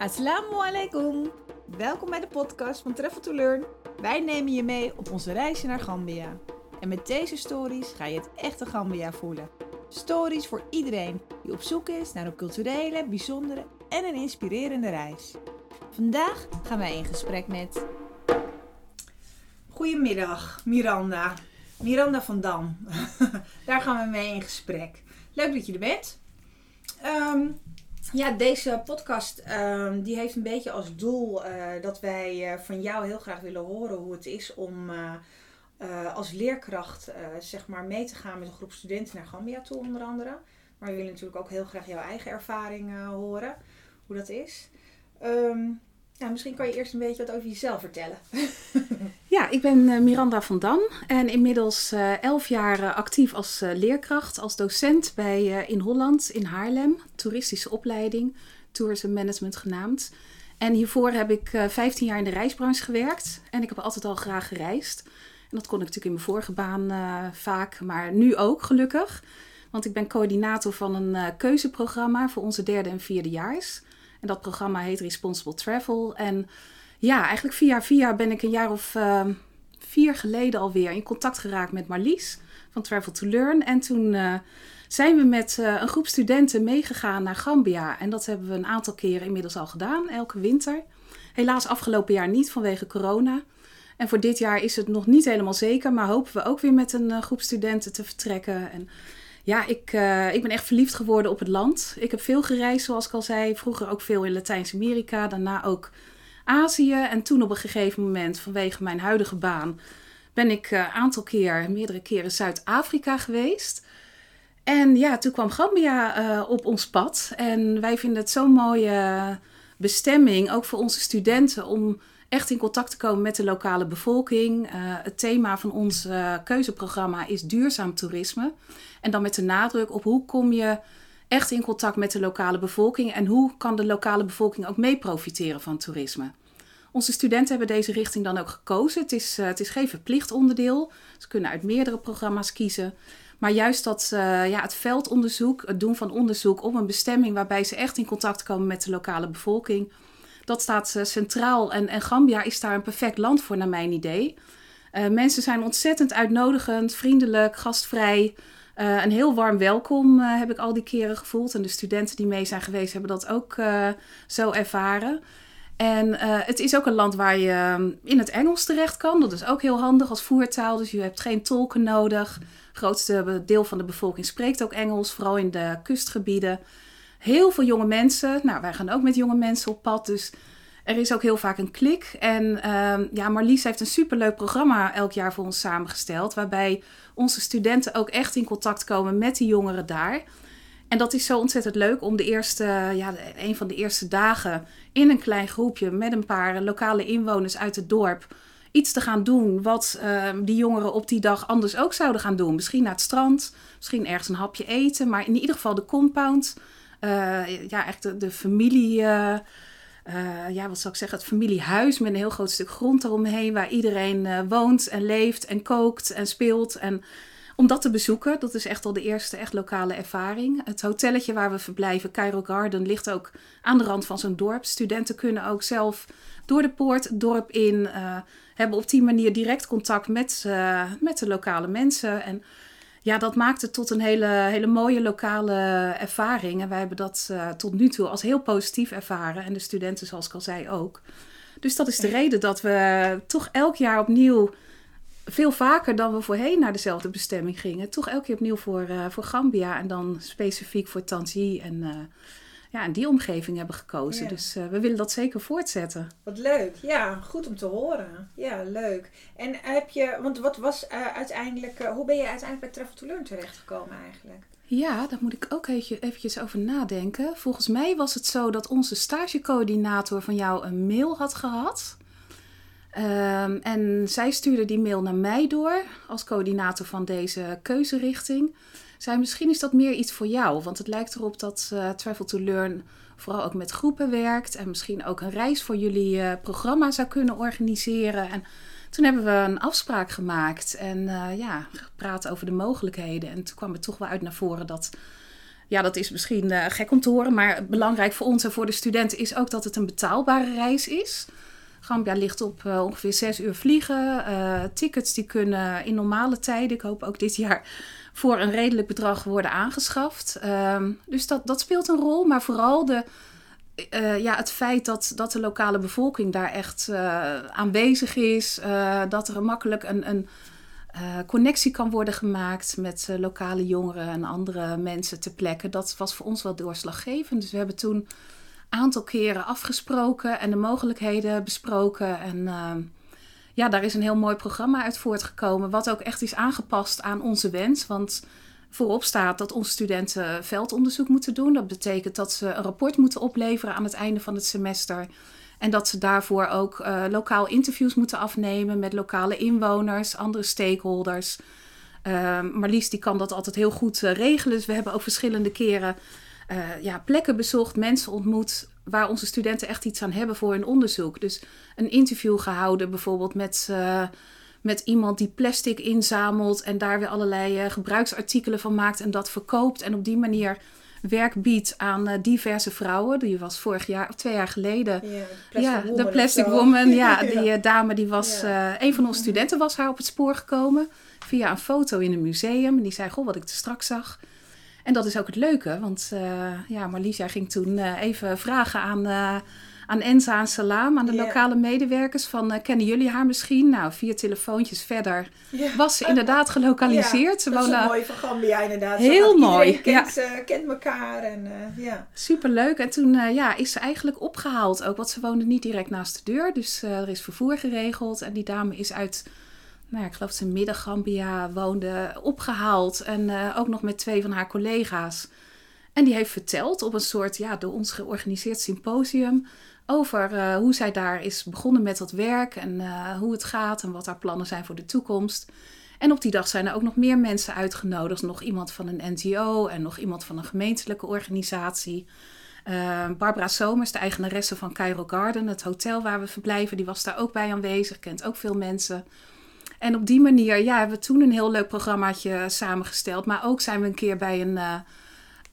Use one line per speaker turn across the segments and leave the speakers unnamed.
Assalamu alaikum. Welkom bij de podcast van Travel to Learn. Wij nemen je mee op onze reisje naar Gambia. En met deze stories ga je het echte Gambia voelen. Stories voor iedereen die op zoek is naar een culturele, bijzondere en een inspirerende reis. Vandaag gaan wij in gesprek met. Goedemiddag, Miranda. Miranda van Dam. Daar gaan we mee in gesprek. Leuk dat je er bent. Ehm, ja, deze podcast ehm, die heeft een beetje als doel eh, dat wij uh, van jou heel graag willen horen hoe het is om uh, als leerkracht zeg maar mee te gaan met een groep studenten naar Gambia toe onder andere. Maar we willen natuurlijk ook heel graag jouw eigen ervaring horen, hoe dat is. Um, nou, misschien kan je eerst een beetje wat over jezelf vertellen.
ja, ik ben Miranda van Dam en inmiddels elf jaar actief als leerkracht, als docent bij In Holland in Haarlem, toeristische opleiding, Tourism Management genaamd. En hiervoor heb ik 15 jaar in de reisbranche gewerkt en ik heb altijd al graag gereisd. En dat kon ik natuurlijk in mijn vorige baan vaak, maar nu ook gelukkig. Want ik ben coördinator van een keuzeprogramma voor onze derde en vierde jaars. En dat programma heet Responsible Travel. En ja, eigenlijk via via ben ik een jaar of uh, vier geleden alweer in contact geraakt met Marlies van Travel to Learn. En toen uh, zijn we met uh, een groep studenten meegegaan naar Gambia. En dat hebben we een aantal keren inmiddels al gedaan, elke winter. Helaas afgelopen jaar niet vanwege corona. En voor dit jaar is het nog niet helemaal zeker, maar hopen we ook weer met een groep studenten te vertrekken. En ja, ik, uh, ik ben echt verliefd geworden op het land. Ik heb veel gereisd, zoals ik al zei. Vroeger ook veel in Latijns-Amerika, daarna ook Azië. En toen op een gegeven moment, vanwege mijn huidige baan, ben ik een uh, aantal keer, meerdere keren Zuid-Afrika geweest. En ja, toen kwam Gambia uh, op ons pad. En wij vinden het zo'n mooie bestemming, ook voor onze studenten, om echt in contact te komen met de lokale bevolking. Uh, het thema van ons uh, keuzeprogramma is duurzaam toerisme. En dan met de nadruk op hoe kom je echt in contact met de lokale bevolking en hoe kan de lokale bevolking ook mee profiteren van toerisme. Onze studenten hebben deze richting dan ook gekozen. Het is, uh, het is geen verplicht onderdeel. Ze kunnen uit meerdere programma's kiezen. Maar juist dat, ja, het veldonderzoek, het doen van onderzoek op een bestemming waarbij ze echt in contact komen met de lokale bevolking dat staat uh, centraal. En, en Gambia is daar een perfect land voor, naar mijn idee. Uh, mensen zijn ontzettend uitnodigend, vriendelijk, gastvrij. Uh, een heel warm welkom heb ik al die keren gevoeld. En de studenten die mee zijn geweest hebben dat ook zo ervaren. En het is ook een land waar je ehm, in het Engels terecht kan. Dat is ook heel handig als voertaal. Dus je hebt geen tolken nodig. Het grootste deel van de bevolking spreekt ook Engels, vooral in de kustgebieden heel veel jonge mensen. Nou, wij gaan ook met jonge mensen op pad. Dus er is ook heel vaak een klik. En uh, ja, Marlies heeft een superleuk programma elk jaar voor ons samengesteld. Waarbij onze studenten ook echt in contact komen met die jongeren daar. En dat is zo ontzettend leuk om de eerste, ja, een van de eerste dagen in een klein groepje met een paar lokale inwoners uit het dorp iets te gaan doen wat uh, die jongeren op die dag anders ook zouden gaan doen. Misschien naar het strand, misschien ergens een hapje eten, maar in ieder geval de compound ja, echt de, familie. Uh, uh, ja, wat zou ik zeggen? Het familiehuis met een heel groot stuk grond eromheen. Waar iedereen woont en leeft en kookt en speelt. En om dat te bezoeken, dat is echt al de eerste echt lokale ervaring. Het hotelletje waar we verblijven, Cairo Garden, ligt ook aan de rand van zo'n dorp. Studenten kunnen ook zelf door de poort het dorp in. hebben op die manier direct contact met, met de lokale mensen. En ja, dat maakt het tot een hele, hele mooie lokale ervaring. En wij hebben dat uh, tot nu toe als heel positief ervaren. En de studenten, zoals ik al zei, ook. Dus dat is de reden dat we toch elk jaar opnieuw, veel vaker dan we voorheen naar dezelfde bestemming gingen, toch elke keer opnieuw voor, uh, voor Gambia en dan specifiek voor Tanzanie en uh, ja, in die omgeving hebben gekozen. Dus uh, we willen dat zeker voortzetten.
Wat leuk. Ja, goed om te horen. Ja, leuk. En heb je, want wat was uh, uiteindelijk, uh, hoe ben je uiteindelijk bij Travel to Learn terechtgekomen eigenlijk?
Ja, daar moet ik ook even, eventjes over nadenken. Volgens mij was het zo dat onze stagecoördinator van jou een mail had gehad. Um, en zij stuurde die mail naar mij door als coördinator van deze keuzerichting zei misschien is dat meer iets voor jou. Want het lijkt erop dat uh, Travel to Learn vooral ook met groepen werkt. En misschien ook een reis voor jullie uh, programma zou kunnen organiseren. En toen hebben we een afspraak gemaakt en uh, ja, gepraat over de mogelijkheden. En toen kwam het toch wel uit naar voren dat ja, dat is misschien gek om te horen, maar belangrijk voor ons en voor de studenten is ook dat het een betaalbare reis is. Gambia ligt op uh, ongeveer zes uur vliegen. Uh, tickets die kunnen in normale tijden, ik hoop ook dit jaar, voor een redelijk bedrag worden aangeschaft. Um, dus dat, dat speelt een rol, maar vooral de, uh, ja, het feit dat, dat de lokale bevolking daar echt aanwezig is. dat er makkelijk een, een connectie kan worden gemaakt met lokale jongeren en andere mensen te plekken. Dat was voor ons wel doorslaggevend. Dus we hebben toen aantal keren afgesproken en de mogelijkheden besproken. En uh, ja, daar is een heel mooi programma uit voortgekomen, wat ook echt is aangepast aan onze wens. Want voorop staat dat onze studenten veldonderzoek moeten doen. Dat betekent dat ze een rapport moeten opleveren aan het einde van het semester. En dat ze daarvoor ook uh, lokaal interviews moeten afnemen met lokale inwoners, andere stakeholders. Uh, Marlies die kan dat altijd heel goed uh, regelen. Dus we hebben ook verschillende keren uh, ja, plekken bezocht, mensen ontmoet waar onze studenten echt iets aan hebben voor hun onderzoek. Dus een interview gehouden bijvoorbeeld met, uh, met iemand die plastic inzamelt en daar weer allerlei uh, gebruiksartikelen van maakt en dat verkoopt en op die manier werk biedt aan uh, diverse vrouwen. Die was vorig jaar of twee jaar geleden.
Ja,
de Plastic Woman. Ja, die dame die was. Ja. een van onze studenten was haar op het spoor gekomen. Via een foto in een museum. En die zei: Goh, wat ik te straks zag. En dat is ook het leuke, want uh, ja, Marlies ging toen uh, even vragen aan, uh, aan Enza en Salam, aan de yeah. lokale medewerkers, van kennen jullie haar misschien? Nou, vier telefoontjes verder yeah. was ze inderdaad gelokaliseerd.
Ja, dat is mooi van Gambia inderdaad.
Heel mooi.
Kent, ja. kent elkaar en ja.
Superleuk. En toen ja, is ze eigenlijk opgehaald ook, want ze woonde niet direct naast de deur. Dus er is vervoer geregeld en die dame is uit nou ik geloof dat ze in Midden-Gambia woonde, opgehaald. En uh, ook nog met twee van haar collega's. En die heeft verteld op een soort, ja, door ons georganiseerd symposium... over uh, hoe zij daar is begonnen met dat werk en uh, hoe het gaat... en wat haar plannen zijn voor de toekomst. En op die dag zijn er ook nog meer mensen uitgenodigd. Nog iemand van een NGO en nog iemand van een gemeentelijke organisatie... Barbara Somers, de eigenaresse van Cairo Garden, het hotel waar we verblijven, die was daar ook bij aanwezig, kent ook veel mensen. En op die manier ja, hebben we toen een heel leuk programmaatje samengesteld. Maar ook zijn we een keer bij een, uh,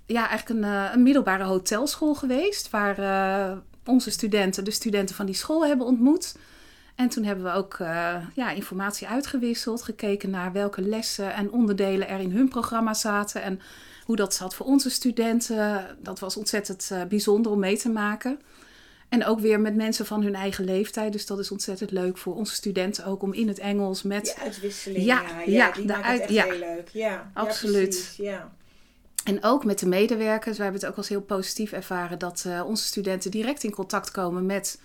ja, eigenlijk een, uh, een, middelbare hotelschool geweest. Waar uh, onze studenten, de studenten van die school, hebben ontmoet. En toen hebben we ook ja, informatie uitgewisseld. Gekeken naar welke lessen en onderdelen er in hun programma zaten. En hoe dat zat voor onze studenten. Dat was ontzettend bijzonder om mee te maken. En ook weer met mensen van hun eigen leeftijd. Dus dat is ontzettend leuk voor onze studenten ook om in het Engels met.
Die uitwisseling, ja, ja, ja die de uit, echt ja, heel leuk. Ja,
absoluut.
Ja,
En ook met de medewerkers. We hebben het ook als heel positief ervaren dat uh, onze studenten direct in contact komen met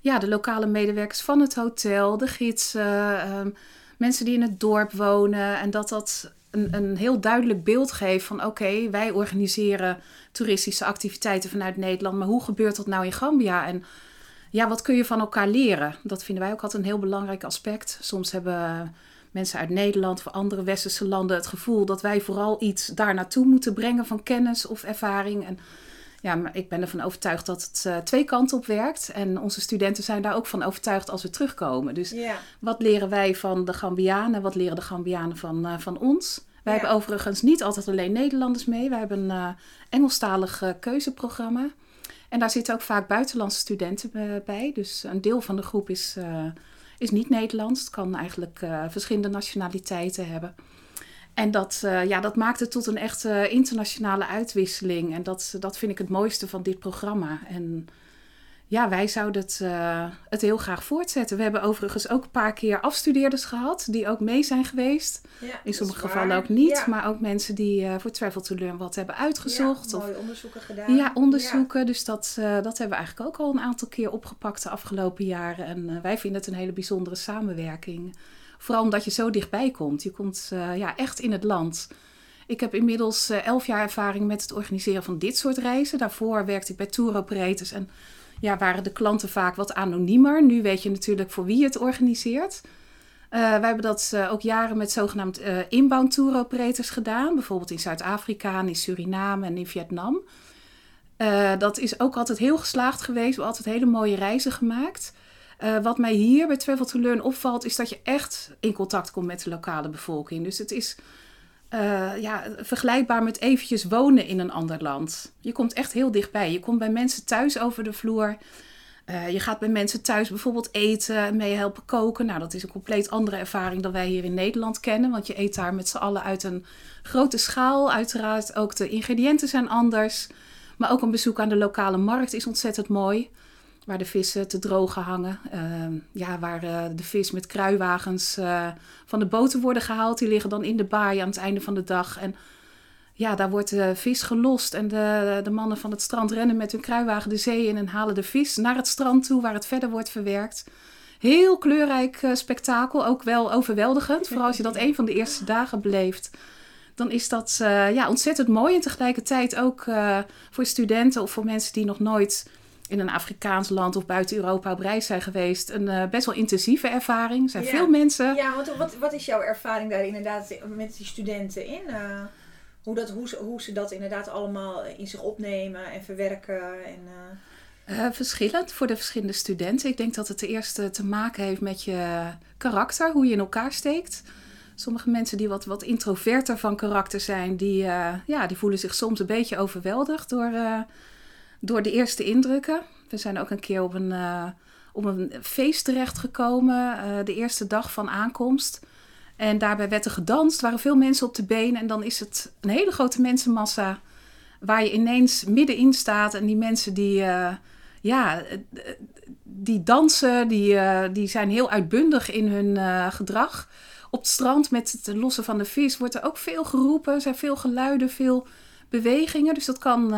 ja, de lokale medewerkers van het hotel, de gidsen, um, mensen die in het dorp wonen. En dat dat een, een heel duidelijk beeld geeft van oké, wij organiseren toeristische activiteiten vanuit Nederland, maar hoe gebeurt dat nou in Gambia? En ja, wat kun je van elkaar leren? Dat vinden wij ook altijd een heel belangrijk aspect. Soms hebben mensen uit Nederland of andere westerse landen het gevoel dat wij vooral iets daar naartoe moeten brengen van kennis of ervaring. En ja, maar ik ben ervan overtuigd dat het uh, twee kanten op werkt. En onze studenten zijn daar ook van overtuigd als we terugkomen. Dus
ja.
wat leren wij van de Gambianen? Wat leren de Gambianen van, uh, van ons? Wij ja. hebben overigens niet altijd alleen Nederlanders mee. Wij hebben een uh, Engelstalig keuzeprogramma. En daar zitten ook vaak buitenlandse studenten bij. Dus een deel van de groep is, is niet Nederlands. Het kan eigenlijk verschillende nationaliteiten hebben. En dat, uh, ja, dat maakt het tot een echte internationale uitwisseling. En dat, dat vind ik het mooiste van dit programma. En ja, wij zouden het, uh, het heel graag voortzetten. We hebben overigens ook een paar keer afstudeerders gehad die ook mee zijn geweest.
Ja,
In sommige gevallen ook niet, ja. maar ook mensen die uh, voor Travel to Learn wat hebben uitgezocht.
Ja, mooie of, onderzoeken gedaan.
Ja, onderzoeken. Dus dat, uh, dat hebben we eigenlijk ook al een aantal keer opgepakt de afgelopen jaren. En wij vinden het een hele bijzondere samenwerking. Vooral omdat je zo dichtbij komt. Je komt uh, ja, echt in het land. Ik heb inmiddels uh, elf jaar ervaring met het organiseren van dit soort reizen. Daarvoor werkte ik bij tour operators en ja, waren de klanten vaak wat anoniemer. Nu weet je natuurlijk voor wie je het organiseert. Uh, wij hebben dat ook jaren met zogenaamd inbound tour operators gedaan. Bijvoorbeeld in Zuid-Afrika, in Suriname en in Vietnam. dat is ook altijd heel geslaagd geweest. We hebben altijd hele mooie reizen gemaakt. Uh, wat mij hier bij Travel to Learn opvalt, is dat je echt in contact komt met de lokale bevolking. Dus het is eh, ja, vergelijkbaar met eventjes wonen in een ander land. Je komt echt heel dichtbij. Je komt bij mensen thuis over de vloer. Eh, je gaat bij mensen thuis bijvoorbeeld eten, mee helpen koken. Nou, dat is een compleet andere ervaring dan wij hier in Nederland kennen. Want je eet daar met z'n allen uit een grote schaal. Uiteraard ook de ingrediënten zijn anders. Maar ook een bezoek aan de lokale markt is ontzettend mooi. Waar de vissen te drogen hangen. Ehm, ja, waar uh, de vis met kruiwagens uh, van de boten worden gehaald. Die liggen dan in de baai aan het einde van de dag. En ja, daar wordt de vis gelost. En de, de mannen van het strand rennen met hun kruiwagen de zee in en halen de vis naar het strand toe, waar het verder wordt verwerkt. Heel kleurrijk uh, spektakel, ook wel overweldigend. Vooral als je dat een van de eerste dagen beleeft. Dan is dat ja, ontzettend mooi. En tegelijkertijd ook voor studenten of voor mensen die nog nooit in een Afrikaans land of buiten Europa op reis zijn geweest. Een best wel intensieve ervaring. Er zijn
Ja.
veel mensen.
Ja, want wat, wat is jouw ervaring daar inderdaad met die studenten in? Eh, hoe, dat, hoe, ze, hoe ze dat inderdaad allemaal in zich opnemen en verwerken? En, eh,
Eh, verschillend voor de verschillende studenten. Ik denk dat het eerst te maken heeft met je karakter, hoe je in elkaar steekt. Sommige mensen die wat, wat introverter van karakter zijn, die, eh, ja, die voelen zich soms een beetje overweldigd door, eh, door de eerste indrukken. We zijn ook een keer op een, eh, op een feest terechtgekomen, eh de eerste dag van aankomst. En daarbij werd er gedanst, waren veel mensen op de been. En dan is het een hele grote mensenmassa waar je ineens middenin staat. En die mensen die, eh, ja, die dansen, die, die zijn heel uitbundig in hun gedrag. Op het strand met het lossen van de vis wordt er ook veel geroepen. Er zijn veel geluiden, veel bewegingen. Dus dat kan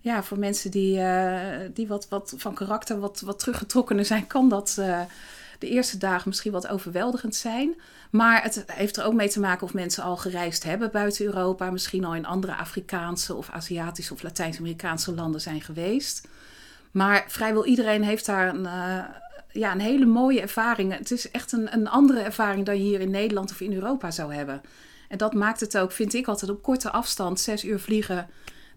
ja, voor mensen die, eh, die wat, wat van karakter wat, wat teruggetrokkener zijn, kan dat eh, de eerste dagen misschien wat overweldigend zijn. Maar het heeft er ook mee te maken of mensen al gereisd hebben buiten Europa. Misschien al in andere Afrikaanse of Aziatische of Latijns-Amerikaanse landen zijn geweest. Maar vrijwel iedereen heeft daar een, eh, ja, een hele mooie ervaring. Het is echt een, een andere ervaring dan je hier in Nederland of in Europa zou hebben. En dat maakt het ook, vind ik altijd, op korte afstand, zes uur vliegen.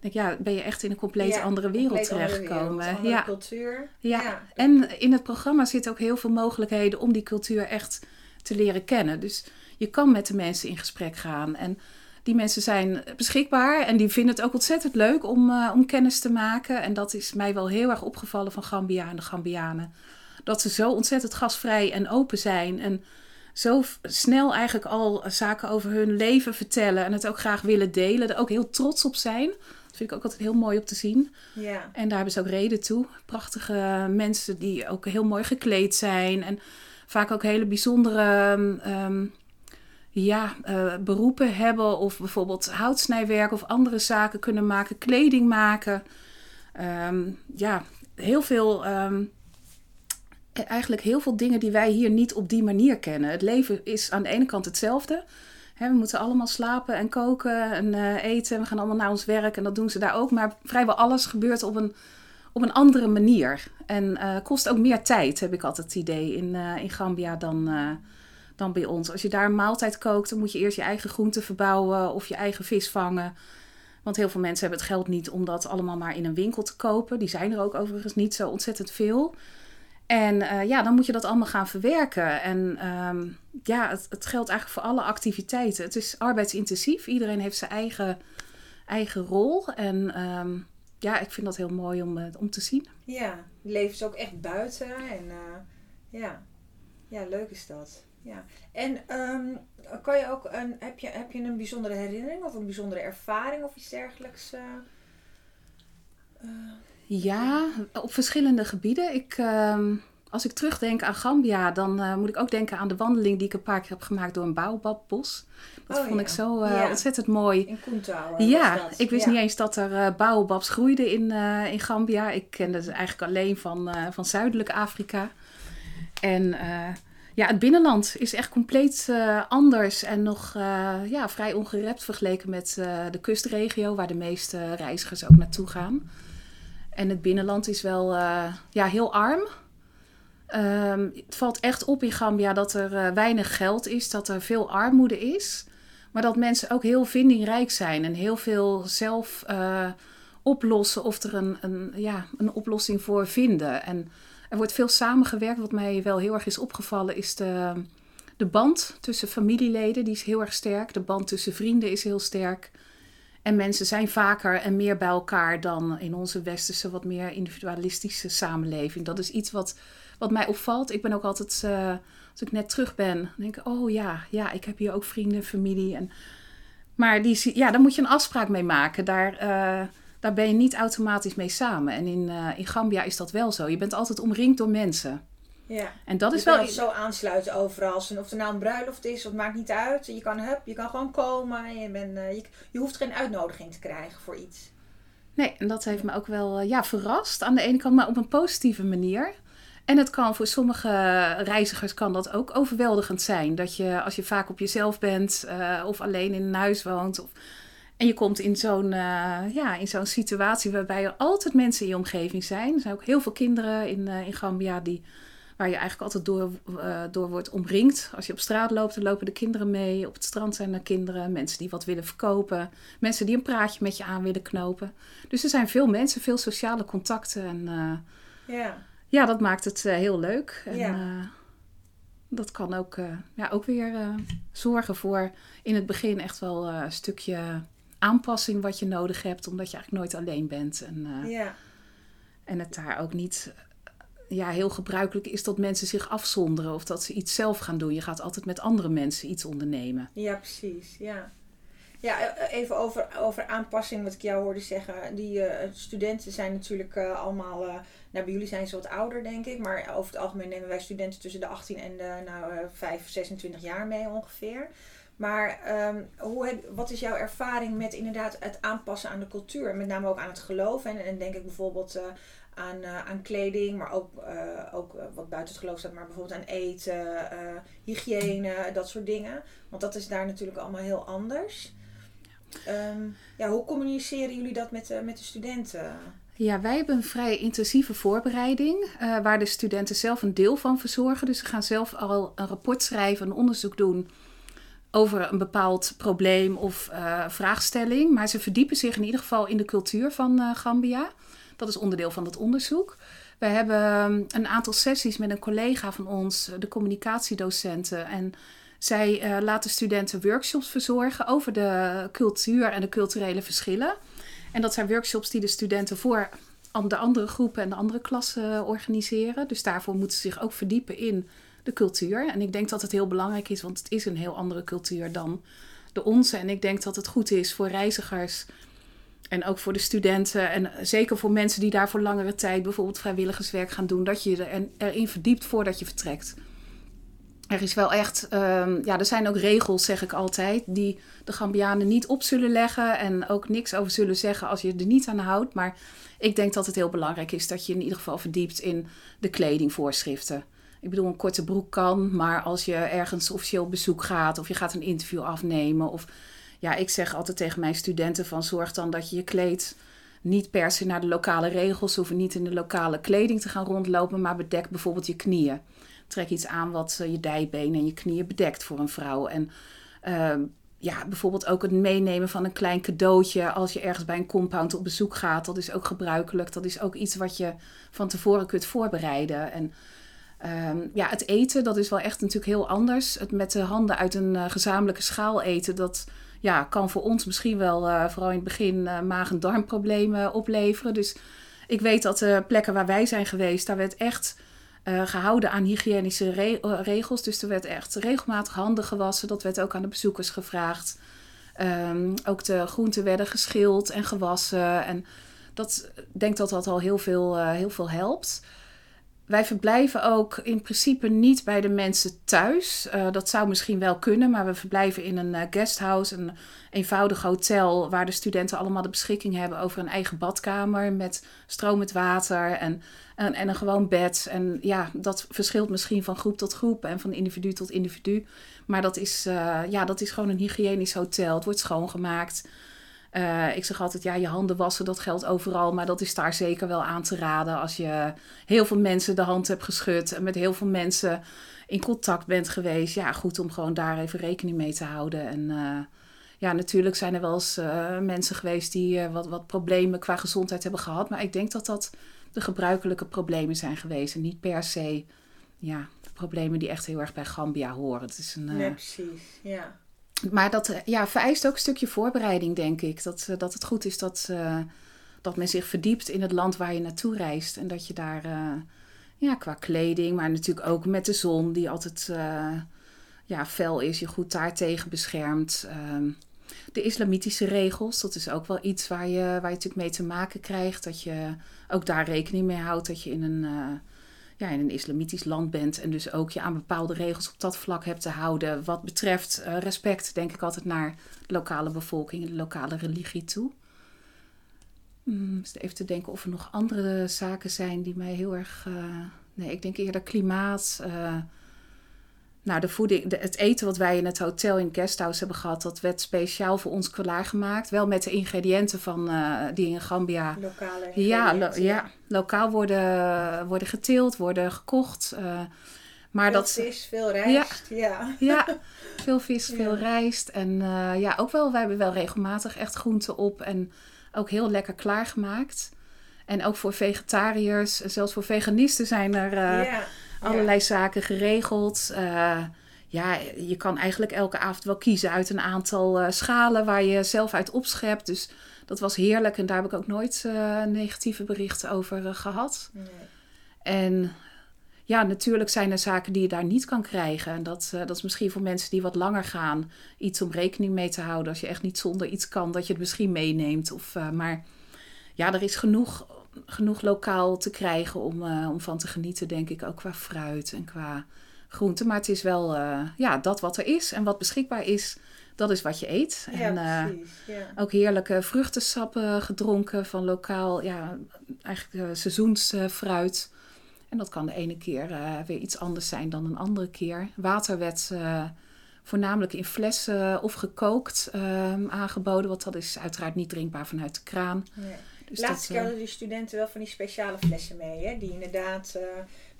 Denk, ja, ben je echt in een compleet
ja,
andere wereld terechtgekomen. ja.
cultuur.
Ja.
Ja.
En in het programma zitten ook heel veel mogelijkheden om die cultuur echt te leren kennen. Dus je kan met de mensen in gesprek gaan. En die mensen zijn beschikbaar en die vinden het ook ontzettend leuk om, uh, om kennis te maken. En dat is mij wel heel erg opgevallen van Gambia en de Gambianen. Dat ze zo ontzettend gastvrij en open zijn. En zo snel eigenlijk al zaken over hun leven vertellen. En het ook graag willen delen. Er ook heel trots op zijn. Dat vind ik ook altijd heel mooi om te zien.
Ja.
En daar hebben ze ook reden toe. Prachtige mensen die ook heel mooi gekleed zijn. En vaak ook hele bijzondere um, ja, uh, beroepen hebben. Of bijvoorbeeld houtsnijwerk of andere zaken kunnen maken. Kleding maken. Um, ja, heel veel... Um, eigenlijk heel veel dingen die wij hier niet op die manier kennen. Het leven is aan de ene kant hetzelfde. We moeten allemaal slapen en koken en uh, eten. We gaan allemaal naar ons werk en dat doen ze daar ook. Maar vrijwel alles gebeurt op een, op een andere manier. En uh, kost ook meer tijd, heb ik altijd het idee, in, uh, in Gambia dan, dan bij ons. Als je daar een maaltijd kookt, dan moet je eerst je eigen groenten verbouwen of je eigen vis vangen. Want heel veel mensen hebben het geld niet om dat allemaal maar in een winkel te kopen. Die zijn er ook overigens niet zo ontzettend veel. En uh, ja, dan moet je dat allemaal gaan verwerken. En um, ja, het, het, geldt eigenlijk voor alle activiteiten. Het is arbeidsintensief. Iedereen heeft zijn eigen, eigen rol. En um, ja, ik vind dat heel mooi om, uh, om te zien.
Ja, leven ze ook echt buiten. En uh, ja. ja, leuk is dat. Ja. En um, kan je ook een, heb, je, heb je een bijzondere herinnering of een bijzondere ervaring of iets dergelijks? Eh?
Ja, op verschillende gebieden. Ik, uh, als ik terugdenk aan Gambia, dan uh, moet ik ook denken aan de wandeling die ik een paar keer heb gemaakt door een baobabbos. Dat
oh,
vond
ja.
ik zo uh,
ja.
ontzettend mooi.
In Koentouw.
Ja, ik wist ja. niet eens dat er baobabs groeiden in, in Gambia. Ik kende het eigenlijk alleen van, van zuidelijk Afrika. En ja, het binnenland is echt compleet anders en nog ja, vrij ongerept vergeleken met de kustregio, waar de meeste reizigers ook naartoe gaan. En het binnenland is wel uh, ja, heel arm. Um, het valt echt op in Gambia dat er uh, weinig geld is, dat er veel armoede is. Maar dat mensen ook heel vindingrijk zijn en heel veel zelf uh, oplossen of er een, een, ja, een oplossing voor vinden. En er wordt veel samengewerkt. Wat mij wel heel erg is opgevallen is de, de band tussen familieleden die is heel erg sterk. De band tussen vrienden is heel sterk. En mensen zijn vaker en meer bij elkaar dan in onze westerse, wat meer individualistische samenleving. Dat is iets wat, wat mij opvalt. Ik ben ook altijd, uh, als ik net terug ben, denk ik, oh ja, ja, ik heb hier ook vrienden, familie. En, maar die, ja, daar moet je een afspraak mee maken. Daar, uh, daar ben je niet automatisch mee samen. En in, uh, in Gambia is dat wel zo. Je bent altijd omringd door mensen.
Ja.
En dat
je
is wel.
kan zo aansluiten overal. Of er nou een bruiloft is, dat maakt niet uit. Je kan, hup, je kan gewoon komen. Je, bent, uh, je, je, hoeft geen uitnodiging te krijgen voor iets.
Nee, en dat heeft me ook wel uh, ja, verrast. Aan de ene kant, maar op een positieve manier. En het kan voor sommige reizigers kan dat ook overweldigend zijn. Dat je als je vaak op jezelf bent uh, of alleen in een huis woont. Of, en je komt in zo'n ja, in zo'n situatie waarbij er altijd mensen in je omgeving zijn. Er zijn ook heel veel kinderen in, in Gambia die waar je eigenlijk altijd door, uh, door wordt omringd. Als je op straat loopt, dan lopen de kinderen mee. Op het strand zijn er kinderen, mensen die wat willen verkopen, mensen die een praatje met je aan willen knopen. Dus er zijn veel mensen, veel sociale contacten. En uh,
ja.
ja, dat maakt het uh, heel leuk. En,
Ja.
dat kan ook, ja, ook weer zorgen voor in het begin echt wel een stukje aanpassing wat je nodig hebt, omdat je eigenlijk nooit alleen bent. En,
ja.
en het daar ook niet ja, heel gebruikelijk is dat mensen zich afzonderen of dat ze iets zelf gaan doen. Je gaat altijd met andere mensen iets ondernemen.
Ja, precies. Ja, ja even over, over aanpassing, wat ik jou hoorde zeggen. Die uh, studenten zijn natuurlijk uh, allemaal, uh, nou bij jullie zijn ze wat ouder denk ik, maar over het algemeen nemen wij studenten tussen de 18 en de nou, 5, 26 jaar mee ongeveer. Maar um, hoe heb, wat is jouw ervaring met inderdaad het aanpassen aan de cultuur? Met name ook aan het geloof. En, en denk ik bijvoorbeeld aan, uh, aan kleding, maar ook, uh, ook wat buiten het geloof staat, maar bijvoorbeeld aan eten, hygiëne, dat soort dingen. Want dat is daar natuurlijk allemaal heel anders. Um, ja, hoe communiceren jullie dat met, met de studenten?
Ja, wij hebben een vrij intensieve voorbereiding, waar de studenten zelf een deel van verzorgen. Dus ze gaan zelf al een rapport schrijven, een onderzoek doen over een bepaald probleem of vraagstelling. Maar ze verdiepen zich in ieder geval in de cultuur van Gambia. Dat is onderdeel van het onderzoek. We hebben een aantal sessies met een collega van ons, de communicatiedocenten. En zij uh, laten studenten workshops verzorgen over de cultuur en de culturele verschillen. En dat zijn workshops die de studenten voor de andere groepen en de andere klassen organiseren. Dus daarvoor moeten ze zich ook verdiepen in de cultuur. En ik denk dat het heel belangrijk is, want het is een heel andere cultuur dan de onze. En ik denk dat het goed is voor reizigers en ook voor de studenten. En zeker voor mensen die daar voor langere tijd bijvoorbeeld vrijwilligerswerk gaan doen, dat je er, erin verdiept voordat je vertrekt. Er is wel echt, um, ja, er zijn ook regels, zeg ik altijd, die de Gambianen niet op zullen leggen en ook niks over zullen zeggen als je er niet aan houdt. Maar ik denk dat het heel belangrijk is dat je in ieder geval verdiept in de kledingvoorschriften. Ik bedoel, een korte broek kan, maar als je ergens officieel bezoek gaat of je gaat een interview afnemen. Of ja, ik zeg altijd tegen mijn studenten van zorg dan dat je je kleed niet per se naar de lokale regels hoeven niet in de lokale kleding te gaan rondlopen, maar bedek bijvoorbeeld je knieën. Trek iets aan wat je dijbenen en je knieën bedekt voor een vrouw. En uh, ja, bijvoorbeeld ook het meenemen van een klein cadeautje als je ergens bij een compound op bezoek gaat. Dat is ook gebruikelijk. Dat is ook iets wat je van tevoren kunt voorbereiden. En Um, ja, het eten, dat is wel echt natuurlijk heel anders. Het met de handen uit een uh, gezamenlijke schaal eten, dat ja, kan voor ons misschien wel, uh, vooral in het begin, uh, maag- en darmproblemen opleveren. Dus ik weet dat de plekken waar wij zijn geweest, daar werd echt gehouden aan hygiënische re regels. Dus er werd echt regelmatig handen gewassen. Dat werd ook aan de bezoekers gevraagd. Um, ook de groenten werden geschild en gewassen. En dat, ik denk dat dat al heel veel, heel veel helpt. Wij verblijven ook in principe niet bij de mensen thuis. Uh, dat zou misschien wel kunnen, maar we verblijven in een uh, guesthouse, een eenvoudig hotel waar de studenten allemaal de beschikking hebben over een eigen badkamer met stromend water en, en, en een gewoon bed. En ja, dat verschilt misschien van groep tot groep en van individu tot individu. Maar dat is, uh, ja, dat is gewoon een hygiënisch hotel. Het wordt schoongemaakt. Uh, ik zeg altijd, ja, je handen wassen, dat geldt overal. Maar dat is daar zeker wel aan te raden als je heel veel mensen de hand hebt geschud. En met heel veel mensen in contact bent geweest. Ja, goed om gewoon daar even rekening mee te houden. En uh, ja, natuurlijk zijn er wel eens uh, mensen geweest die wat, wat problemen qua gezondheid hebben gehad. Maar ik denk dat dat de gebruikelijke problemen zijn geweest. En niet per se ja, problemen die echt heel erg bij Gambia horen. Het is een,
Nee, precies. Ja.
Maar dat eh, ja, vereist ook een stukje voorbereiding, denk ik. Dat, eh, dat het goed is dat, eh, dat men zich verdiept in het land waar je naartoe reist. En dat je daar ja, qua kleding, maar natuurlijk ook met de zon, die altijd ja, fel is, je goed daartegen beschermt. Ehm, de islamitische regels, dat is ook wel iets waar je, waar je natuurlijk mee te maken krijgt. Dat je ook daar rekening mee houdt dat je in een, ja, in een islamitisch land bent. En dus ook je aan bepaalde regels op dat vlak hebt te houden. Wat betreft eh, respect, denk ik altijd naar de lokale bevolking en de lokale religie toe. Hmm, dus even te denken of er nog andere zaken zijn die mij heel erg. eh, nee, ik denk eerder klimaat. eh, nou, de voeding, de, het eten wat wij in het hotel in Guesthouse hebben gehad, dat werd speciaal voor ons klaargemaakt. Wel met de ingrediënten van, eh, die in Gambia
Lokale
ja, lo- ja, lokaal worden, worden geteeld, worden gekocht. eh, maar
Veel
dat,
vis, veel rijst. Ja.
ja, veel vis,
Ja.
veel rijst. En eh, ja, ook wel, wij hebben wel regelmatig echt groenten op en ook heel lekker klaargemaakt. En ook voor vegetariërs, zelfs voor veganisten zijn er
ja.
Allerlei zaken geregeld. Eh, ja, je kan eigenlijk elke avond wel kiezen uit een aantal eh, schalen waar je zelf uit opschept. Dus dat was heerlijk en daar heb ik ook nooit eh, negatieve berichten over eh, gehad.
Nee.
En ja, natuurlijk zijn er zaken die je daar niet kan krijgen. En dat, dat is misschien voor mensen die wat langer gaan iets om rekening mee te houden. Als je echt niet zonder iets kan, dat je het misschien meeneemt. Of, maar ja, er is genoeg, genoeg lokaal te krijgen om, eh, om van te genieten, denk ik. Ook qua fruit en qua groenten. Maar het is wel eh, ja, dat wat er is en wat beschikbaar is, dat is wat je eet.
Ja,
en, eh,
precies. Ja.
ook heerlijke vruchtensappen gedronken van lokaal, ja, eigenlijk seizoensfruit. en dat kan de ene keer weer iets anders zijn dan een andere keer. Water werd voornamelijk in flessen of gekookt ehm, aangeboden, want dat is uiteraard niet drinkbaar vanuit de kraan.
Nee.
Dus
Laatst
dat,
keer
eh,
hadden die studenten wel van die speciale flessen mee. Hè? Die inderdaad, eh,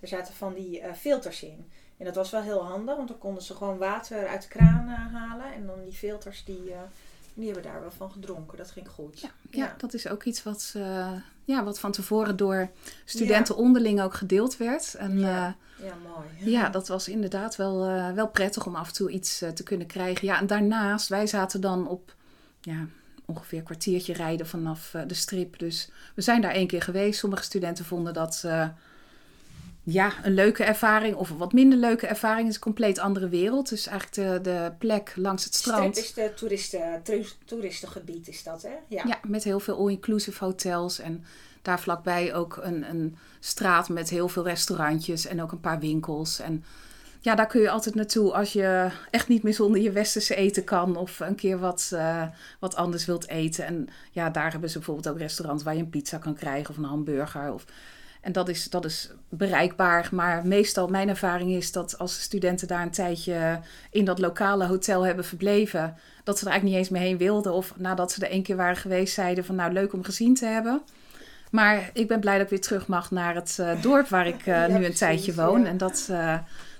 er zaten van die eh, filters in. En dat was wel heel handig, want dan konden ze gewoon water uit de kraan eh, halen. En dan die filters, die, eh, die hebben daar wel van gedronken. Dat ging goed.
Ja, ja,
Ja.
dat is ook iets wat, eh, ja, wat van tevoren door studenten onderling ook gedeeld werd. En
Ja.
eh,
Ja, mooi.
Ja, dat was inderdaad wel, eh, wel prettig om af en toe iets eh, te kunnen krijgen. Ja, en daarnaast, wij zaten dan op ja, ongeveer een kwartiertje rijden vanaf eh, de strip. Dus we zijn daar één keer geweest. Sommige studenten vonden dat eh, ja, een leuke ervaring of een wat minder leuke ervaring. Het is een compleet andere wereld. Dus eigenlijk de, de plek langs het strand.
Strip is de toeristen, toer- toeristengebied, is dat hè? Ja.
Ja, met heel veel all-inclusive hotels. En daar vlakbij ook een, een straat met heel veel restaurantjes en ook een paar winkels. En ja, daar kun je altijd naartoe als je echt niet meer zonder je westerse eten kan. Of een keer wat, eh, wat anders wilt eten. En ja, daar hebben ze bijvoorbeeld ook restaurants waar je een pizza kan krijgen of een hamburger. Of, en dat is, dat is bereikbaar. Maar meestal, mijn ervaring is dat als studenten daar een tijdje in dat lokale hotel hebben verbleven, dat ze er eigenlijk niet eens meer heen wilden. Of nadat ze er één keer waren geweest, zeiden van nou leuk om gezien te hebben. Maar ik ben blij dat ik weer terug mag naar het eh, dorp waar ik eh,
Ja,
nu een
precies,
tijdje woon.
ja.
En dat,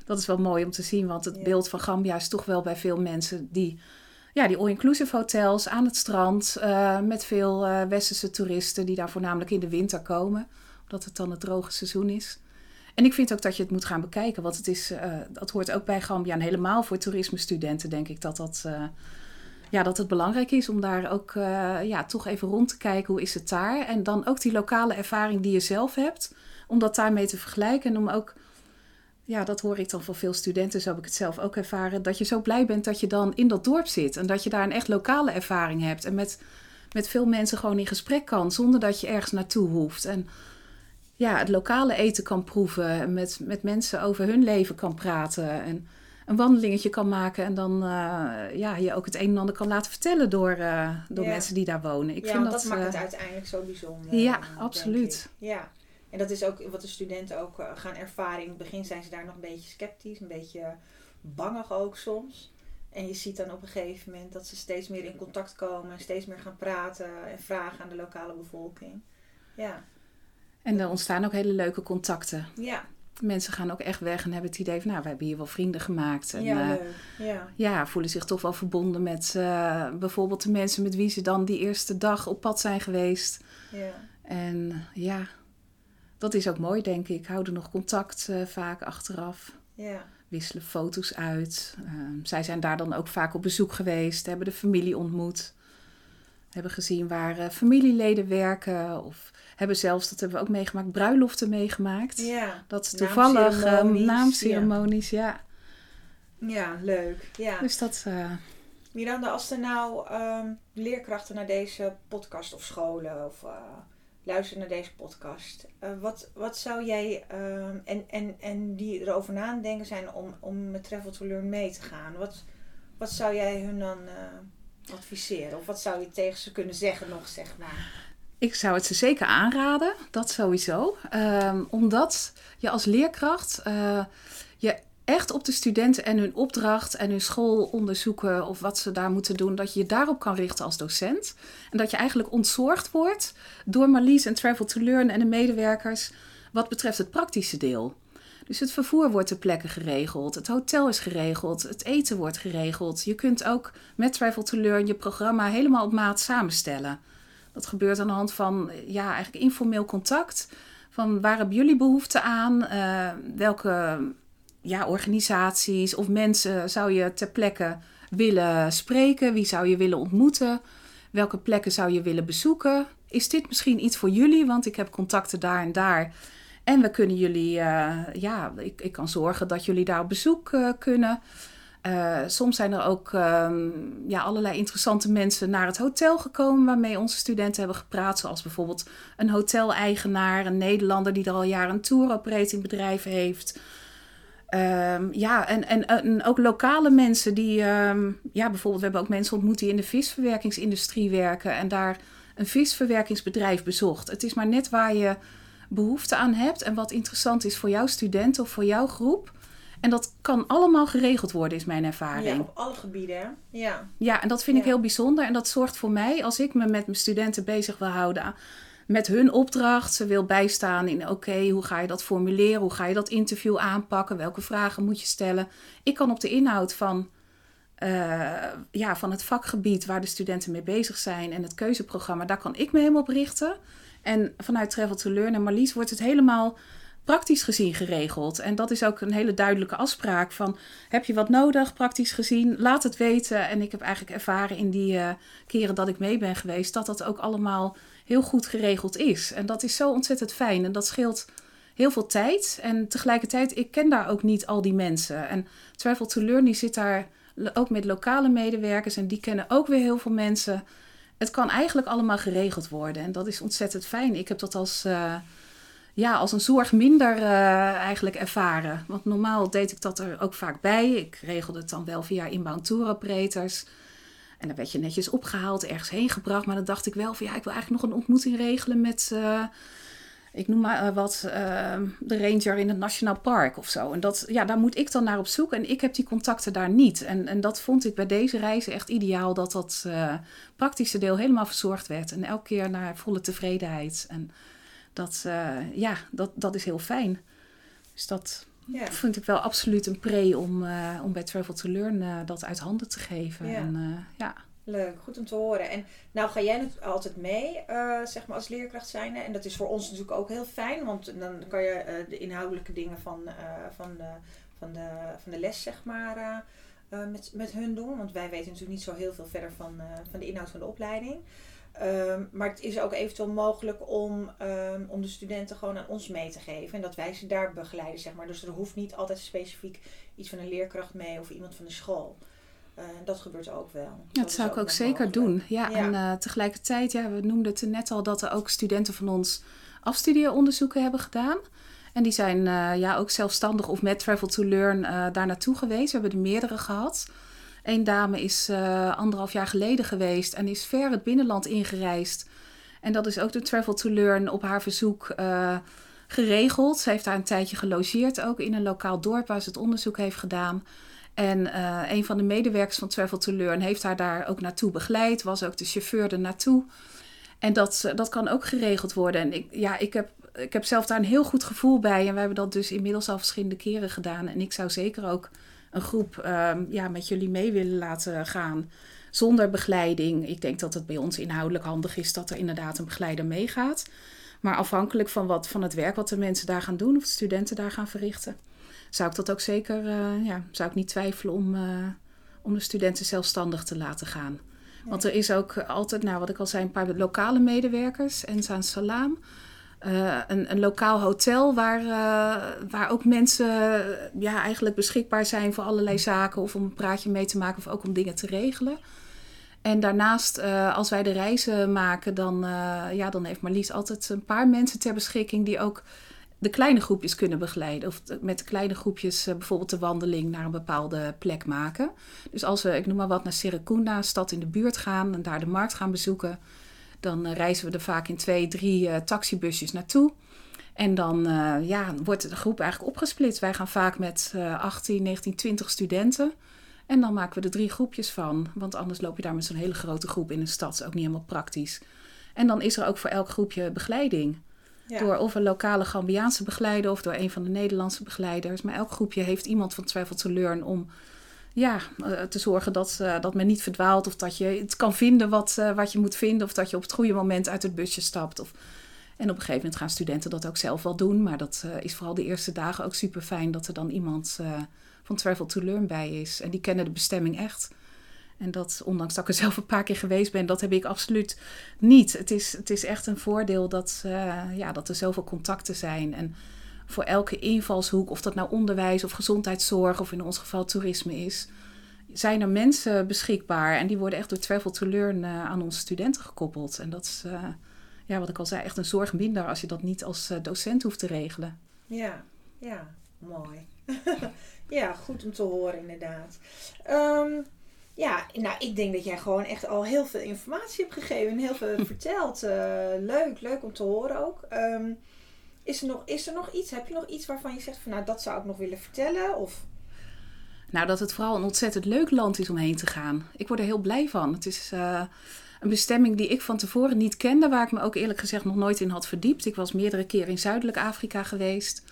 dat is wel mooi om te zien, want het
Ja.
beeld van Gambia is toch wel bij veel mensen die, ja, die all-inclusive hotels aan het strand, eh, met veel eh, westerse toeristen die daar voornamelijk in de winter komen, omdat het dan het droge seizoen is. En ik vind ook dat je het moet gaan bekijken, want het is, eh, dat hoort ook bij Gambia en helemaal voor toerismestudenten denk ik dat dat, ja, dat het belangrijk is om daar ook ja, toch even rond te kijken hoe is het daar. En dan ook die lokale ervaring die je zelf hebt, om dat daarmee te vergelijken en om ook ja, dat hoor ik dan van veel studenten, zo heb ik het zelf ook ervaren, dat je zo blij bent dat je dan in dat dorp zit en dat je daar een echt lokale ervaring hebt en met, met veel mensen gewoon in gesprek kan, zonder dat je ergens naartoe hoeft. En ja, het lokale eten kan proeven en met, met mensen over hun leven kan praten en een wandelingetje kan maken en dan eh, ja, je ook het een en ander kan laten vertellen door, eh, door
Ja.
mensen die daar wonen. Ik
ja,
vind dat,
dat, maakt
eh,
het uiteindelijk zo bijzonder.
ja, absoluut.
Ja, en dat is ook wat de studenten ook eh, gaan ervaren. In het begin zijn ze daar nog een beetje sceptisch, een beetje bangig ook soms. En je ziet dan op een gegeven moment dat ze steeds meer in contact komen, en steeds meer gaan praten en vragen aan de lokale bevolking. Ja,
En er ontstaan ook hele leuke contacten.
ja,
Mensen gaan ook echt weg en hebben het idee van, nou, we hebben hier wel vrienden gemaakt. En,
ja,
eh,
leuk. Ja,
ja, voelen zich toch wel verbonden met eh, bijvoorbeeld de mensen met wie ze dan die eerste dag op pad zijn geweest.
ja.
En ja, dat is ook mooi, denk ik. Houden nog contact eh, vaak achteraf.
Ja.
Wisselen foto's uit. Ehm, zij zijn daar dan ook vaak op bezoek geweest. Hebben de familie ontmoet. Hebben gezien waar eh, familieleden werken. Of hebben zelfs, dat hebben we ook meegemaakt, bruiloften meegemaakt.
Ja.
Dat is toevallig eh,
Naamceremonies,
naamceremonies, ja.
Ja, leuk. Ja.
Dus dat,
Miranda, als er nou ehm, leerkrachten naar deze podcast of scholen of luisteren naar deze podcast, eh, wat, wat zou jij ehm, en, en, en die erover nadenken zijn om, om met Travel to Learn mee te gaan, wat, wat zou jij hun dan eh, adviseren? Of wat zou je tegen ze kunnen zeggen nog, zeg maar?
Ik zou het ze zeker aanraden, dat sowieso. Ehm, omdat je als leerkracht eh, je echt op de studenten en hun opdracht en hun schoolonderzoeken of wat ze daar moeten doen, dat je je daarop kan richten als docent. En dat je eigenlijk ontzorgd wordt door Marlies en Travel to Learn en de medewerkers wat betreft het praktische deel. Dus het vervoer wordt ter plekke geregeld, het hotel is geregeld, het eten wordt geregeld. Je kunt ook met Travel to Learn je programma helemaal op maat samenstellen. Dat gebeurt aan de hand van ja, eigenlijk informeel contact. Van waar hebben jullie behoefte aan? Eh, welke ja, organisaties of mensen zou je ter plekke willen spreken? Wie zou je willen ontmoeten? Welke plekken zou je willen bezoeken? Is dit misschien iets voor jullie? Want ik heb contacten daar en daar. En we kunnen jullie, eh, ja, ik, ik kan zorgen dat jullie daar op bezoek eh, kunnen. Uh, soms zijn er ook um, ja, allerlei interessante mensen naar het hotel gekomen waarmee onze studenten hebben gepraat. Zoals bijvoorbeeld een hoteleigenaar, een Nederlander die er al jaren een tour operating bedrijf heeft. Um, ja, en, en, en, ook lokale mensen die, um, ja, bijvoorbeeld, we hebben ook mensen ontmoet die in de visverwerkingsindustrie werken en daar een visverwerkingsbedrijf bezocht. Het is maar net waar je behoefte aan hebt en wat interessant is voor jouw studenten of voor jouw groep. En dat kan allemaal geregeld worden, is mijn ervaring.
Ja, op alle gebieden, hè? Ja.
Ja, en dat vind ja. ik heel bijzonder. En dat zorgt voor mij, als ik me met mijn studenten bezig wil houden met hun opdracht. Ze wil bijstaan in, oké, hoe ga je dat formuleren? Hoe ga je dat interview aanpakken? Welke vragen moet je stellen? Ik kan op de inhoud van, uh, ja, van het vakgebied waar de studenten mee bezig zijn en het keuzeprogramma, daar kan ik me helemaal op richten. En vanuit Travel to Learn en Marlies wordt het helemaal praktisch gezien geregeld. En dat is ook een hele duidelijke afspraak van... heb je wat nodig, praktisch gezien, laat het weten. En ik heb eigenlijk ervaren in die uh, keren dat ik mee ben geweest... dat dat ook allemaal heel goed geregeld is. En dat is zo ontzettend fijn. En dat scheelt heel veel tijd. En tegelijkertijd, ik ken daar ook niet al die mensen. En Travel to Learn, die zit daar ook met lokale medewerkers... en die kennen ook weer heel veel mensen... Het kan eigenlijk allemaal geregeld worden. En dat is ontzettend fijn. Ik heb dat als... Uh, ja, als een zorg minder uh, eigenlijk ervaren. Want normaal deed ik dat er ook vaak bij. Ik regelde het dan wel via inbound tour operators. En dan werd je netjes opgehaald, ergens heen gebracht. Maar dan dacht ik wel van ja, ik wil eigenlijk nog een ontmoeting regelen met, uh, ik noem maar uh, wat, de ranger in het Nationaal Park of zo. En dat, ja, daar moet ik dan naar op zoek. En ik heb die contacten daar niet. En, en dat vond ik bij deze reizen echt ideaal, dat dat praktische deel helemaal verzorgd werd. En elke keer naar volle tevredenheid. En dat, ja, dat, dat is heel fijn. Dus dat ja. vind ik wel absoluut een pre om, uh, om bij Travel to Learn uh, dat uit handen te geven.
Ja.
En, ja.
Leuk, goed om te horen. En nou ga jij natuurlijk altijd mee, zeg maar als leerkracht zijn. En dat is voor ons natuurlijk ook heel fijn, want dan kan je de inhoudelijke dingen van, van, de, van, de, van de les, zeg maar, met, met hun doen. Want wij weten natuurlijk niet zo heel veel verder van, van de inhoud van de opleiding. Um, maar het is ook eventueel mogelijk om, um, om de studenten gewoon aan ons mee te geven. En dat wij ze daar begeleiden, zeg maar. Dus er hoeft niet altijd specifiek iets van een leerkracht mee of iemand van de school. Uh, dat gebeurt ook wel.
Ja, dat, dat zou ik ook zeker doen. Ja, ja. en uh, tegelijkertijd, ja, we noemden het net al dat er ook studenten van ons afstudieonderzoeken hebben gedaan. En die zijn uh, ja, ook zelfstandig of met Travel to Learn daar naartoe geweest. We hebben er meerdere gehad. Een dame is uh, anderhalf jaar geleden geweest en is ver het binnenland ingereisd. En dat is ook de Travel to Learn op haar verzoek uh, geregeld. Ze heeft daar een tijdje gelogeerd, ook in een lokaal dorp waar ze het onderzoek heeft gedaan. En uh, een van de medewerkers van Travel to Learn heeft haar daar ook naartoe begeleid, was ook de chauffeur er naartoe. En dat, dat kan ook geregeld worden. En ik, ja, ik, heb, ik heb zelf daar een heel goed gevoel bij. En we hebben dat dus inmiddels al verschillende keren gedaan. En ik zou zeker ook een groep um, ja, met jullie mee willen laten gaan zonder begeleiding. Ik denk dat het bij ons inhoudelijk handig is dat er inderdaad een begeleider meegaat. Maar afhankelijk van, wat, van het werk wat de mensen daar gaan doen of de studenten daar gaan verrichten, zou ik dat ook zeker, ja, zou ik niet twijfelen om, om de studenten zelfstandig te laten gaan. Want er is ook altijd, nou wat ik al zei, een paar lokale medewerkers. En zijn Salaam. Uh, een, een, lokaal hotel waar, uh, waar ook mensen ja, eigenlijk beschikbaar zijn voor allerlei zaken. Of om een praatje mee te maken of ook om dingen te regelen. En daarnaast, uh, als wij de reizen maken, dan, ja, dan heeft Marlies altijd een paar mensen ter beschikking die ook de kleine groepjes kunnen begeleiden. Of met de kleine groepjes bijvoorbeeld de wandeling naar een bepaalde plek maken. Dus als we, ik noem maar wat, naar Serekunda, stad in de buurt gaan en daar de markt gaan bezoeken, dan uh, reizen we er vaak in twee, drie uh, taxibusjes naartoe. En dan ja, wordt de groep eigenlijk opgesplitst. Wij gaan vaak met 18, 19, 20 studenten. En dan maken we er drie groepjes van. Want anders loop je daar met zo'n hele grote groep in een stad. Dat is ook niet helemaal praktisch. En dan is er ook voor elk groepje begeleiding. Door of een lokale Gambiaanse begeleider of door een van de Nederlandse begeleiders. Maar elk groepje heeft iemand van Travel to Learn om ja, eh, te zorgen dat, uh, dat men niet verdwaalt. Of dat je het kan vinden wat, uh, wat je moet vinden. Of dat je op het goede moment uit het busje stapt. Of... En op een gegeven moment gaan studenten dat ook zelf wel doen. Maar dat is vooral de eerste dagen ook super fijn dat er dan iemand van Travel to Learn bij is. En die kennen de bestemming echt. En dat, ondanks dat ik er zelf een paar keer geweest ben, dat heb ik absoluut niet. Het is, het is echt een voordeel dat, ja, dat er zoveel contacten zijn. En voor elke invalshoek, of dat nou onderwijs of gezondheidszorg of in ons geval toerisme is, zijn er mensen beschikbaar. En die worden echt door Travel to Learn uh, aan onze studenten gekoppeld. En dat is, uh, ja, wat ik al zei, echt een zorg minder als je dat niet als docent hoeft te regelen.
Ja, ja, mooi. ja, goed om te horen inderdaad. Um, ja, nou, ik denk dat jij gewoon echt al heel veel informatie hebt gegeven en heel veel verteld. Uh, leuk, leuk om te horen ook. Um, is, er nog, is er nog iets? Heb je nog iets waarvan je zegt van nou, dat zou ik nog willen vertellen? Of...
Nou, dat het vooral een ontzettend leuk land is om heen te gaan. Ik word er heel blij van. Het is uh, een bestemming die ik van tevoren niet kende, waar ik me ook eerlijk gezegd nog nooit in had verdiept. Ik was meerdere keren in Zuidelijk Afrika geweest.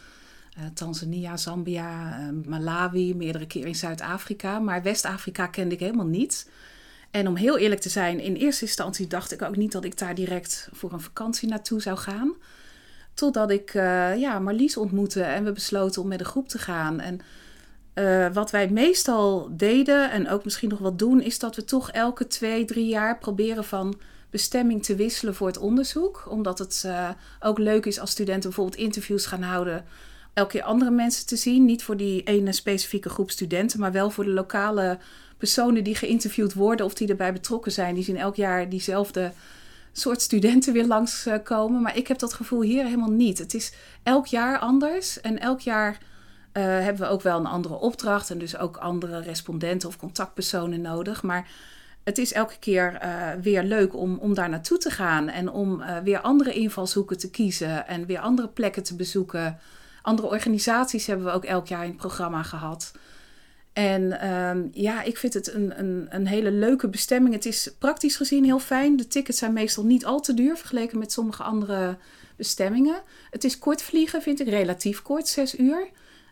Uh, Tanzania, Zambia, uh, Malawi, meerdere keren in Zuid-Afrika. Maar West-Afrika kende ik helemaal niet. En om heel eerlijk te zijn, in eerste instantie dacht ik ook niet dat ik daar direct voor een vakantie naartoe zou gaan. Totdat ik uh, ja, Marlies ontmoette en we besloten om met een groep te gaan. En wat wij meestal deden en ook misschien nog wat doen, is dat we toch elke twee, drie jaar proberen van bestemming te wisselen voor het onderzoek. Omdat het ook leuk is als studenten bijvoorbeeld interviews gaan houden elke keer andere mensen te zien. Niet voor die ene specifieke groep studenten, maar wel voor de lokale personen die geïnterviewd worden of die erbij betrokken zijn. Die zien elk jaar diezelfde soort studenten weer langskomen. Maar ik heb dat gevoel hier helemaal niet. Het is elk jaar anders en elk jaar. Uh, hebben we ook wel een andere opdracht en dus ook andere respondenten of contactpersonen nodig. Maar het is elke keer uh, weer leuk om, om daar naartoe te gaan en om weer andere invalshoeken te kiezen en weer andere plekken te bezoeken. Andere organisaties hebben we ook elk jaar in het programma gehad. En um, ja, ik vind het een, een, een hele leuke bestemming. Het is praktisch gezien heel fijn. De tickets zijn meestal niet al te duur vergeleken met sommige andere bestemmingen. Het is kort vliegen, vind ik relatief kort, zes uur.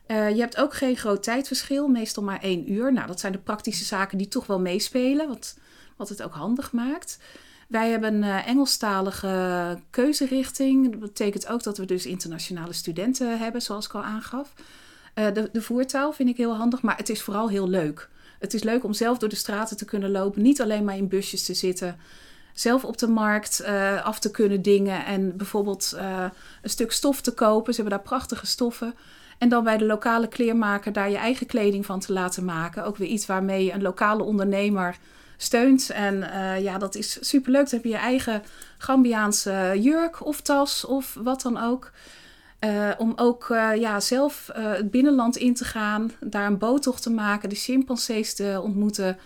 Uh, je hebt ook geen groot tijdverschil, meestal maar één uur. Nou, dat zijn de praktische zaken die toch wel meespelen, wat, wat het ook handig maakt. Wij hebben een uh, Engelstalige keuzerichting. Dat betekent ook dat we dus internationale studenten hebben, zoals ik al aangaf. Uh, de, de voertaal vind ik heel handig, maar het is vooral heel leuk. Het is leuk om zelf door de straten te kunnen lopen, niet alleen maar in busjes te zitten. Zelf op de markt uh, af te kunnen dingen en bijvoorbeeld een stuk stof te kopen. Ze hebben daar prachtige stoffen. En dan bij de lokale kleermaker daar je eigen kleding van te laten maken. Ook weer iets waarmee een lokale ondernemer steunt. En ja, dat is superleuk. Dan heb je je eigen Gambiaanse jurk of tas of wat dan ook. Uh, om ook uh, ja, zelf het binnenland in te gaan, daar een boottocht te maken, de chimpansees te ontmoeten,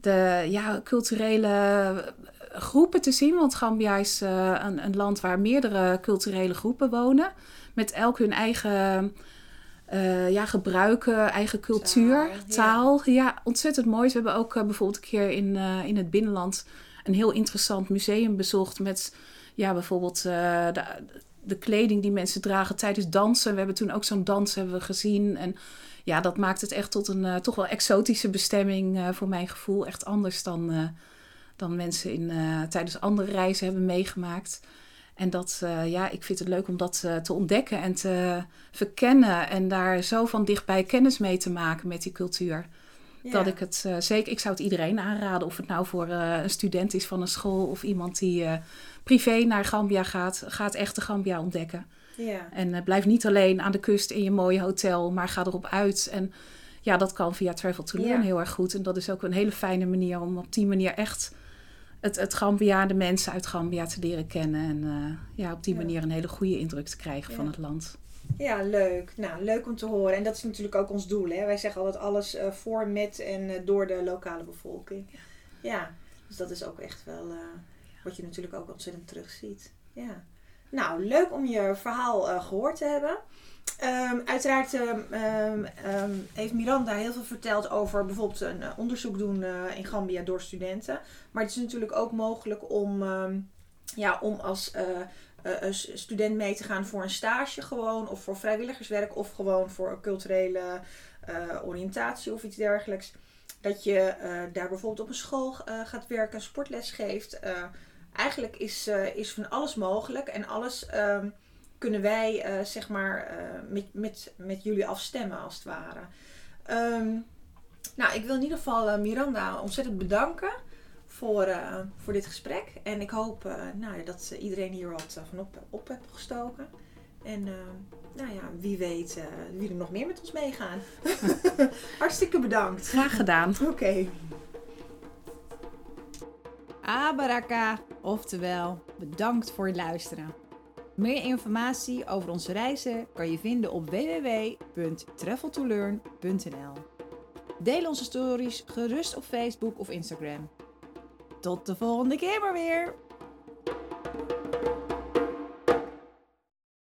de ja, culturele groepen te zien. Want Gambia is een, een, land waar meerdere culturele groepen wonen, met elk hun eigen ja, gebruiken, eigen cultuur, taal. Ja. ontzettend mooi. We hebben ook bijvoorbeeld een keer in, in het binnenland een heel interessant museum bezocht met ja, bijvoorbeeld de, de kleding die mensen dragen tijdens dansen. We hebben toen ook zo'n dans hebben we gezien. En ja, dat maakt het echt tot een toch wel exotische bestemming voor mijn gevoel. Echt anders dan, dan mensen in, tijdens andere reizen hebben meegemaakt. En dat, ja, ik vind het leuk om dat te ontdekken en te verkennen. En daar zo van dichtbij kennis mee te maken met die cultuur. Ja. Dat ik het uh, zeker, ik zou het iedereen aanraden. Of het nou voor een student is van een school of iemand die privé naar Gambia gaat. Gaat echt de Gambia ontdekken. Ja. En blijf niet alleen aan de kust in je mooie hotel, maar ga erop uit. En ja, dat kan via Travel to Learn heel erg goed. En dat is ook een hele fijne manier om op die manier echt het, het Gambia, de mensen uit Gambia te leren kennen. En ja, op die manier een hele goede indruk te krijgen van het land.
Ja, leuk. Nou, leuk om te horen. En dat is natuurlijk ook ons doel. Hè? Wij zeggen altijd alles uh, voor, met en uh, door de lokale bevolking. Ja, dus dat is ook echt wel wat je natuurlijk ook ontzettend terugziet. Ja. Nou, leuk om je verhaal gehoord te hebben. Um, uiteraard um, um, heeft Miranda heel veel verteld over bijvoorbeeld een onderzoek doen in Gambia door studenten. Maar het is natuurlijk ook mogelijk om, ja, om als student mee te gaan voor een stage gewoon. Of voor vrijwilligerswerk of gewoon voor culturele oriëntatie of iets dergelijks. Dat je daar bijvoorbeeld op een school gaat werken, sportles geeft. eigenlijk is, is van alles mogelijk en alles kunnen wij zeg maar met, met, met jullie afstemmen als het ware. Um, nou, ik wil in ieder geval Miranda ontzettend bedanken voor, voor dit gesprek. En ik hoop nou, dat iedereen hier wat van op, op heeft gestoken. En nou ja, wie weet wie er nog meer met ons meegaan. Hartstikke bedankt.
Graag gedaan.
Oké. Okay. Abaraka, oftewel bedankt voor het luisteren. Meer informatie over onze reizen kan je vinden op www.traveltolearn.nl. Deel onze stories gerust op Facebook of Instagram. Tot de volgende keer maar weer!